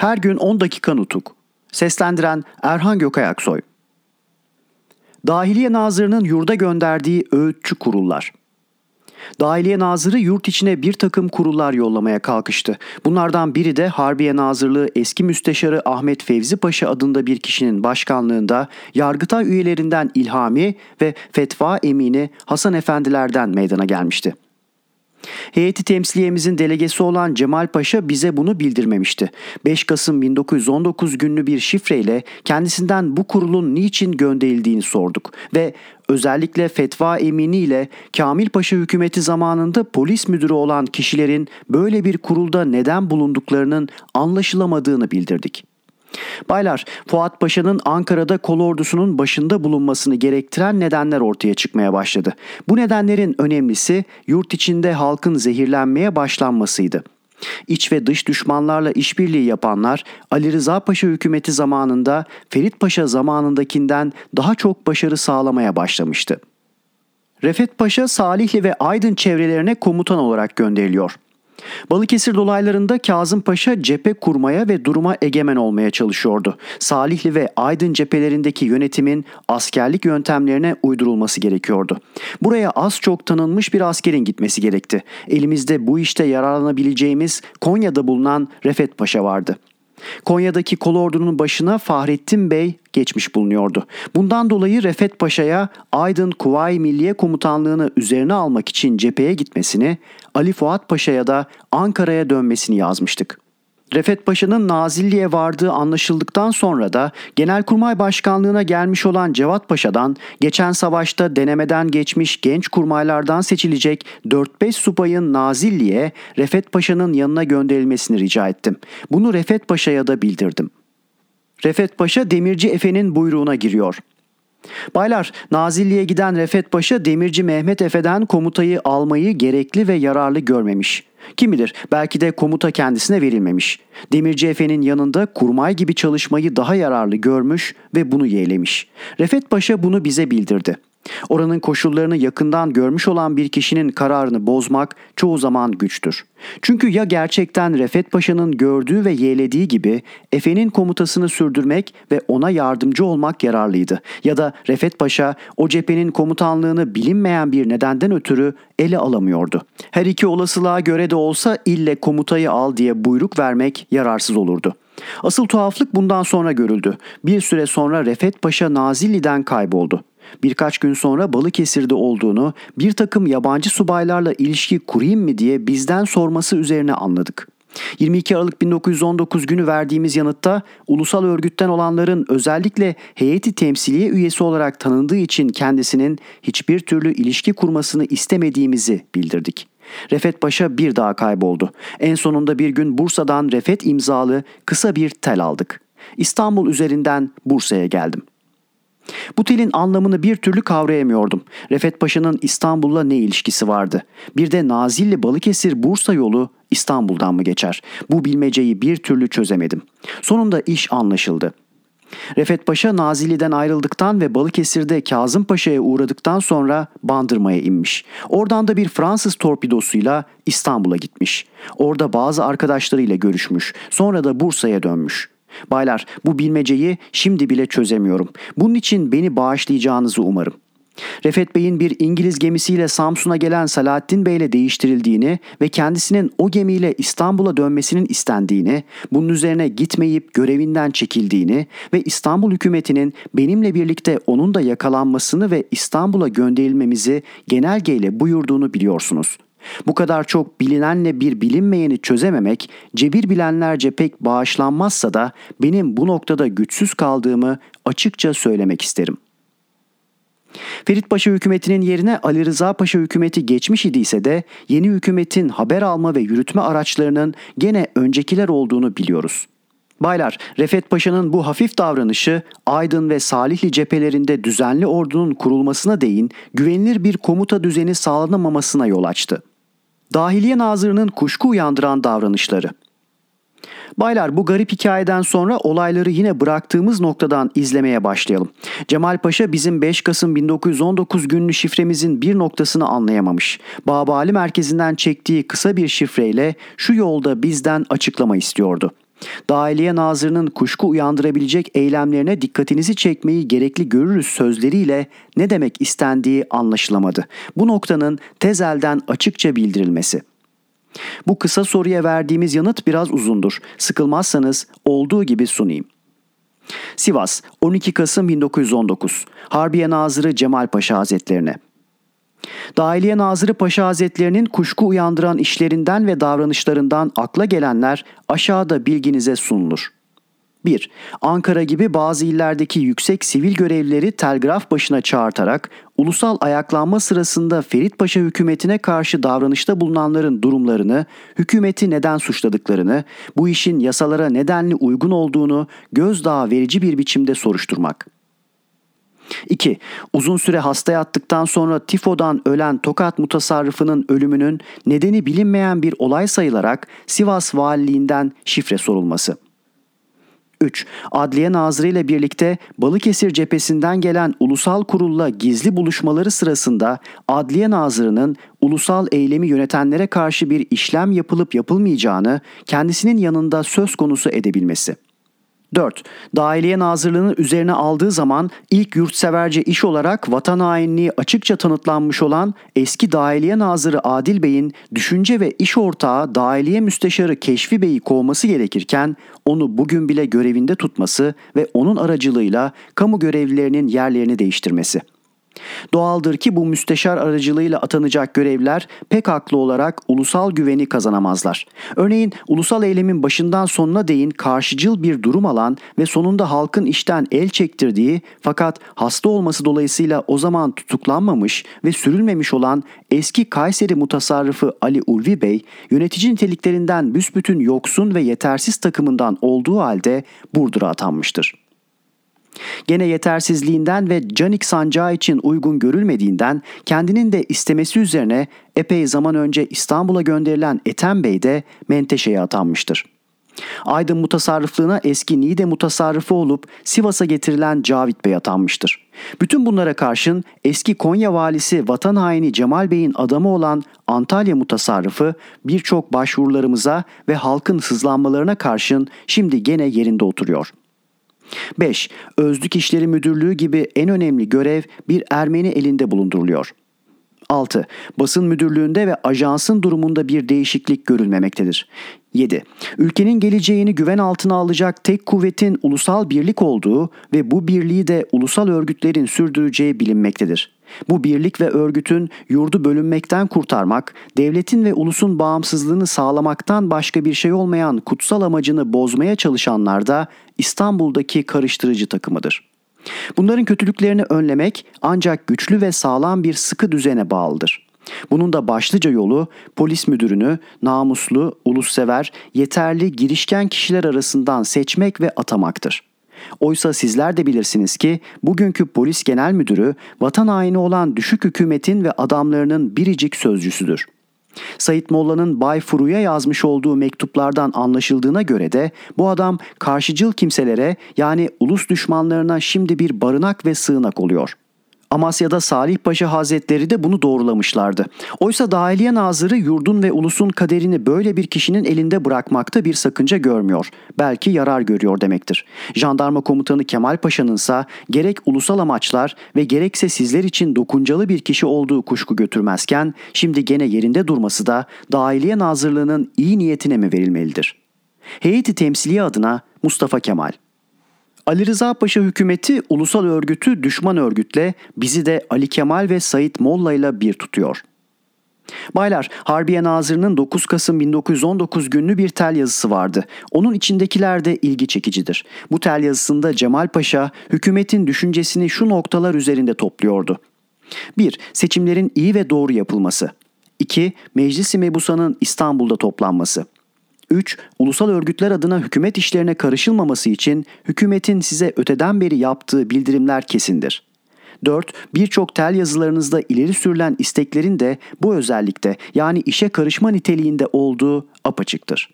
Her gün 10 dakika nutuk. Seslendiren Erhan Gökayaksoy. Dahiliye Nazırı'nın yurda gönderdiği öğütçü kurullar. Dahiliye Nazırı yurt içine bir takım kurullar yollamaya kalkıştı. Bunlardan biri de Harbiye Nazırlığı eski müsteşarı Ahmet Fevzi Paşa adında bir kişinin başkanlığında Yargıtay üyelerinden İlhami ve Fetva Emini Hasan Efendilerden meydana gelmişti. Heyeti temsiliyemizin delegesi olan Cemal Paşa bize bunu bildirmemişti. 5 Kasım 1919 günlü bir şifreyle kendisinden bu kurulun niçin gönderildiğini sorduk ve özellikle fetva emini ile Kamil Paşa hükümeti zamanında polis müdürü olan kişilerin böyle bir kurulda neden bulunduklarının anlaşılamadığını bildirdik. Baylar, Fuat Paşa'nın Ankara'da kol ordusunun başında bulunmasını gerektiren nedenler ortaya çıkmaya başladı. Bu nedenlerin önemlisi yurt içinde halkın zehirlenmeye başlanmasıydı. İç ve dış düşmanlarla işbirliği yapanlar Ali Rıza Paşa hükümeti zamanında Ferit Paşa zamanındakinden daha çok başarı sağlamaya başlamıştı. Refet Paşa Salihli ve Aydın çevrelerine komutan olarak gönderiliyor. Balıkesir dolaylarında Kazım Paşa cephe kurmaya ve duruma egemen olmaya çalışıyordu. Salihli ve Aydın cephelerindeki yönetimin askerlik yöntemlerine uydurulması gerekiyordu. Buraya az çok tanınmış bir askerin gitmesi gerekti. Elimizde bu işte yararlanabileceğimiz Konya'da bulunan Refet Paşa vardı. Konya'daki kolordunun başına Fahrettin Bey geçmiş bulunuyordu. Bundan dolayı Refet Paşa'ya Aydın Kuvayi Milliye Komutanlığını üzerine almak için cepheye gitmesini, Ali Fuat Paşa'ya da Ankara'ya dönmesini yazmıştık. Refet Paşa'nın Nazilli'ye vardığı anlaşıldıktan sonra da Genelkurmay Başkanlığına gelmiş olan Cevat Paşa'dan geçen savaşta denemeden geçmiş genç kurmaylardan seçilecek 4-5 subayın Nazilli'ye Refet Paşa'nın yanına gönderilmesini rica ettim. Bunu Refet Paşa'ya da bildirdim. Refet Paşa Demirci Efe'nin buyruğuna giriyor. Baylar, Nazilli'ye giden Refet Paşa Demirci Mehmet Efe'den komutayı almayı gerekli ve yararlı görmemiş. Kim bilir belki de komuta kendisine verilmemiş. Demirci Efe'nin yanında kurmay gibi çalışmayı daha yararlı görmüş ve bunu yeğlemiş. Refet Paşa bunu bize bildirdi. Oranın koşullarını yakından görmüş olan bir kişinin kararını bozmak çoğu zaman güçtür. Çünkü ya gerçekten Refet Paşa'nın gördüğü ve yeğlediği gibi Efe'nin komutasını sürdürmek ve ona yardımcı olmak yararlıydı. Ya da Refet Paşa o cephenin komutanlığını bilinmeyen bir nedenden ötürü ele alamıyordu. Her iki olasılığa göre de olsa ille komutayı al diye buyruk vermek yararsız olurdu. Asıl tuhaflık bundan sonra görüldü. Bir süre sonra Refet Paşa Nazilli'den kayboldu. Birkaç gün sonra Balıkesir'de olduğunu bir takım yabancı subaylarla ilişki kurayım mı diye bizden sorması üzerine anladık. 22 Aralık 1919 günü verdiğimiz yanıtta ulusal örgütten olanların özellikle heyeti temsiliye üyesi olarak tanındığı için kendisinin hiçbir türlü ilişki kurmasını istemediğimizi bildirdik. Refet Paşa bir daha kayboldu. En sonunda bir gün Bursa'dan Refet imzalı kısa bir tel aldık. İstanbul üzerinden Bursa'ya geldim. Bu telin anlamını bir türlü kavrayamıyordum. Refet Paşa'nın İstanbul'la ne ilişkisi vardı? Bir de Nazilli Balıkesir Bursa yolu İstanbul'dan mı geçer? Bu bilmeceyi bir türlü çözemedim. Sonunda iş anlaşıldı. Refet Paşa Nazilli'den ayrıldıktan ve Balıkesir'de Kazım Paşa'ya uğradıktan sonra Bandırma'ya inmiş. Oradan da bir Fransız torpidosuyla İstanbul'a gitmiş. Orada bazı arkadaşlarıyla görüşmüş. Sonra da Bursa'ya dönmüş. Baylar bu bilmeceyi şimdi bile çözemiyorum. Bunun için beni bağışlayacağınızı umarım. Refet Bey'in bir İngiliz gemisiyle Samsun'a gelen Salahattin Bey ile değiştirildiğini ve kendisinin o gemiyle İstanbul'a dönmesinin istendiğini, bunun üzerine gitmeyip görevinden çekildiğini ve İstanbul hükümetinin benimle birlikte onun da yakalanmasını ve İstanbul'a gönderilmemizi genelgeyle buyurduğunu biliyorsunuz.'' Bu kadar çok bilinenle bir bilinmeyeni çözememek cebir bilenlerce pek bağışlanmazsa da benim bu noktada güçsüz kaldığımı açıkça söylemek isterim. Ferit Paşa hükümetinin yerine Ali Rıza Paşa hükümeti geçmiş idiyse de yeni hükümetin haber alma ve yürütme araçlarının gene öncekiler olduğunu biliyoruz. Baylar, Refet Paşa'nın bu hafif davranışı Aydın ve Salihli cephelerinde düzenli ordunun kurulmasına değin güvenilir bir komuta düzeni sağlanamamasına yol açtı. Dahiliye Nazırı'nın kuşku uyandıran davranışları. Baylar bu garip hikayeden sonra olayları yine bıraktığımız noktadan izlemeye başlayalım. Cemal Paşa bizim 5 Kasım 1919 günlü şifremizin bir noktasını anlayamamış. Babali merkezinden çektiği kısa bir şifreyle şu yolda bizden açıklama istiyordu. Dahiliye Nazırı'nın kuşku uyandırabilecek eylemlerine dikkatinizi çekmeyi gerekli görürüz sözleriyle ne demek istendiği anlaşılamadı. Bu noktanın tezelden açıkça bildirilmesi. Bu kısa soruya verdiğimiz yanıt biraz uzundur. Sıkılmazsanız olduğu gibi sunayım. Sivas 12 Kasım 1919 Harbiye Nazırı Cemal Paşa Hazretlerine Dahiliye Nazırı Paşa Hazretlerinin kuşku uyandıran işlerinden ve davranışlarından akla gelenler aşağıda bilginize sunulur. 1. Ankara gibi bazı illerdeki yüksek sivil görevlileri telgraf başına çağırtarak ulusal ayaklanma sırasında Ferit Paşa hükümetine karşı davranışta bulunanların durumlarını, hükümeti neden suçladıklarını, bu işin yasalara nedenli uygun olduğunu gözdağı verici bir biçimde soruşturmak. 2. Uzun süre hasta yattıktan sonra tifodan ölen Tokat mutasarrıfının ölümünün nedeni bilinmeyen bir olay sayılarak Sivas Valiliğinden şifre sorulması. 3. Adliye Nazırı ile birlikte Balıkesir cephesinden gelen ulusal kurulla gizli buluşmaları sırasında Adliye Nazırı'nın ulusal eylemi yönetenlere karşı bir işlem yapılıp yapılmayacağını kendisinin yanında söz konusu edebilmesi. 4. Dahiliye Nazırlığı'nın üzerine aldığı zaman ilk yurtseverce iş olarak vatan hainliği açıkça tanıtlanmış olan eski Dahiliye Nazırı Adil Bey'in düşünce ve iş ortağı Dahiliye Müsteşarı Keşfi Bey'i kovması gerekirken onu bugün bile görevinde tutması ve onun aracılığıyla kamu görevlilerinin yerlerini değiştirmesi. Doğaldır ki bu müsteşar aracılığıyla atanacak görevler pek haklı olarak ulusal güveni kazanamazlar. Örneğin ulusal eylemin başından sonuna değin karşıcıl bir durum alan ve sonunda halkın işten el çektirdiği fakat hasta olması dolayısıyla o zaman tutuklanmamış ve sürülmemiş olan eski Kayseri mutasarrıfı Ali Ulvi Bey yönetici niteliklerinden büsbütün yoksun ve yetersiz takımından olduğu halde Burdur'a atanmıştır. Gene yetersizliğinden ve canik sancağı için uygun görülmediğinden kendinin de istemesi üzerine epey zaman önce İstanbul'a gönderilen Ethem Bey de Menteşe'ye atanmıştır. Aydın mutasarrıflığına eski Niğde mutasarrıfı olup Sivas'a getirilen Cavit Bey atanmıştır. Bütün bunlara karşın eski Konya valisi vatan haini Cemal Bey'in adamı olan Antalya mutasarrıfı birçok başvurularımıza ve halkın sızlanmalarına karşın şimdi gene yerinde oturuyor.'' 5. Özlük İşleri Müdürlüğü gibi en önemli görev bir Ermeni elinde bulunduruluyor. 6. Basın müdürlüğünde ve ajansın durumunda bir değişiklik görülmemektedir. 7. Ülkenin geleceğini güven altına alacak tek kuvvetin ulusal birlik olduğu ve bu birliği de ulusal örgütlerin sürdüreceği bilinmektedir. Bu birlik ve örgütün yurdu bölünmekten kurtarmak, devletin ve ulusun bağımsızlığını sağlamaktan başka bir şey olmayan kutsal amacını bozmaya çalışanlar da İstanbul'daki karıştırıcı takımıdır. Bunların kötülüklerini önlemek ancak güçlü ve sağlam bir sıkı düzene bağlıdır. Bunun da başlıca yolu polis müdürünü namuslu, ulussever, yeterli, girişken kişiler arasından seçmek ve atamaktır. Oysa sizler de bilirsiniz ki bugünkü polis genel müdürü vatan haini olan düşük hükümetin ve adamlarının biricik sözcüsüdür.'' Sayit Molla'nın Bay Furu'ya yazmış olduğu mektuplardan anlaşıldığına göre de bu adam karşıcıl kimselere yani ulus düşmanlarına şimdi bir barınak ve sığınak oluyor. Amasya'da Salih Paşa Hazretleri de bunu doğrulamışlardı. Oysa Dahiliye Nazırı yurdun ve ulusun kaderini böyle bir kişinin elinde bırakmakta bir sakınca görmüyor. Belki yarar görüyor demektir. Jandarma komutanı Kemal Paşa'nın ise gerek ulusal amaçlar ve gerekse sizler için dokuncalı bir kişi olduğu kuşku götürmezken şimdi gene yerinde durması da Dahiliye Nazırlığı'nın iyi niyetine mi verilmelidir? Heyeti temsiliye adına Mustafa Kemal Ali Rıza Paşa hükümeti ulusal örgütü düşman örgütle bizi de Ali Kemal ve Sait Molla ile bir tutuyor. Baylar, Harbiye Nazırı'nın 9 Kasım 1919 günlü bir tel yazısı vardı. Onun içindekiler de ilgi çekicidir. Bu tel yazısında Cemal Paşa hükümetin düşüncesini şu noktalar üzerinde topluyordu. 1. Seçimlerin iyi ve doğru yapılması. 2. Meclis-i Mebusa'nın İstanbul'da toplanması. 3. Ulusal örgütler adına hükümet işlerine karışılmaması için hükümetin size öteden beri yaptığı bildirimler kesindir. 4. Birçok tel yazılarınızda ileri sürülen isteklerin de bu özellikte yani işe karışma niteliğinde olduğu apaçıktır.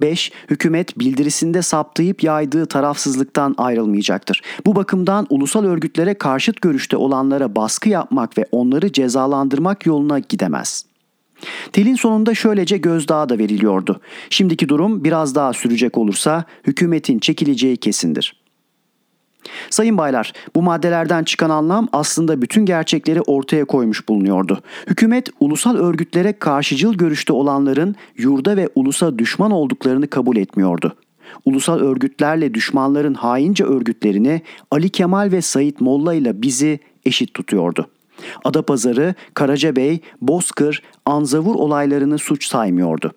5. Hükümet bildirisinde saptayıp yaydığı tarafsızlıktan ayrılmayacaktır. Bu bakımdan ulusal örgütlere karşıt görüşte olanlara baskı yapmak ve onları cezalandırmak yoluna gidemez.'' Telin sonunda şöylece gözdağı da veriliyordu. Şimdiki durum biraz daha sürecek olursa hükümetin çekileceği kesindir. Sayın baylar, bu maddelerden çıkan anlam aslında bütün gerçekleri ortaya koymuş bulunuyordu. Hükümet ulusal örgütlere karşıcıl görüşte olanların yurda ve ulusa düşman olduklarını kabul etmiyordu. Ulusal örgütlerle düşmanların haince örgütlerini Ali Kemal ve Sayit Molla ile bizi eşit tutuyordu. Adapazarı, Karacabey, Bozkır, Anzavur olaylarını suç saymıyordu.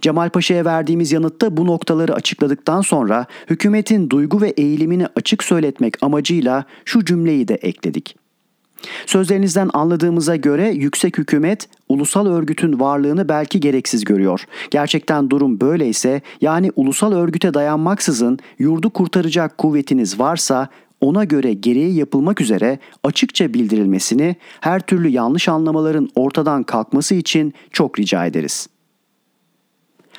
Cemal Paşa'ya verdiğimiz yanıtta bu noktaları açıkladıktan sonra hükümetin duygu ve eğilimini açık söyletmek amacıyla şu cümleyi de ekledik. Sözlerinizden anladığımıza göre yüksek hükümet ulusal örgütün varlığını belki gereksiz görüyor. Gerçekten durum böyleyse yani ulusal örgüte dayanmaksızın yurdu kurtaracak kuvvetiniz varsa ona göre gereği yapılmak üzere açıkça bildirilmesini, her türlü yanlış anlamaların ortadan kalkması için çok rica ederiz.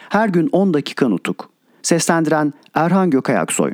Her gün 10 dakika nutuk. Seslendiren Erhan Gökayaksoy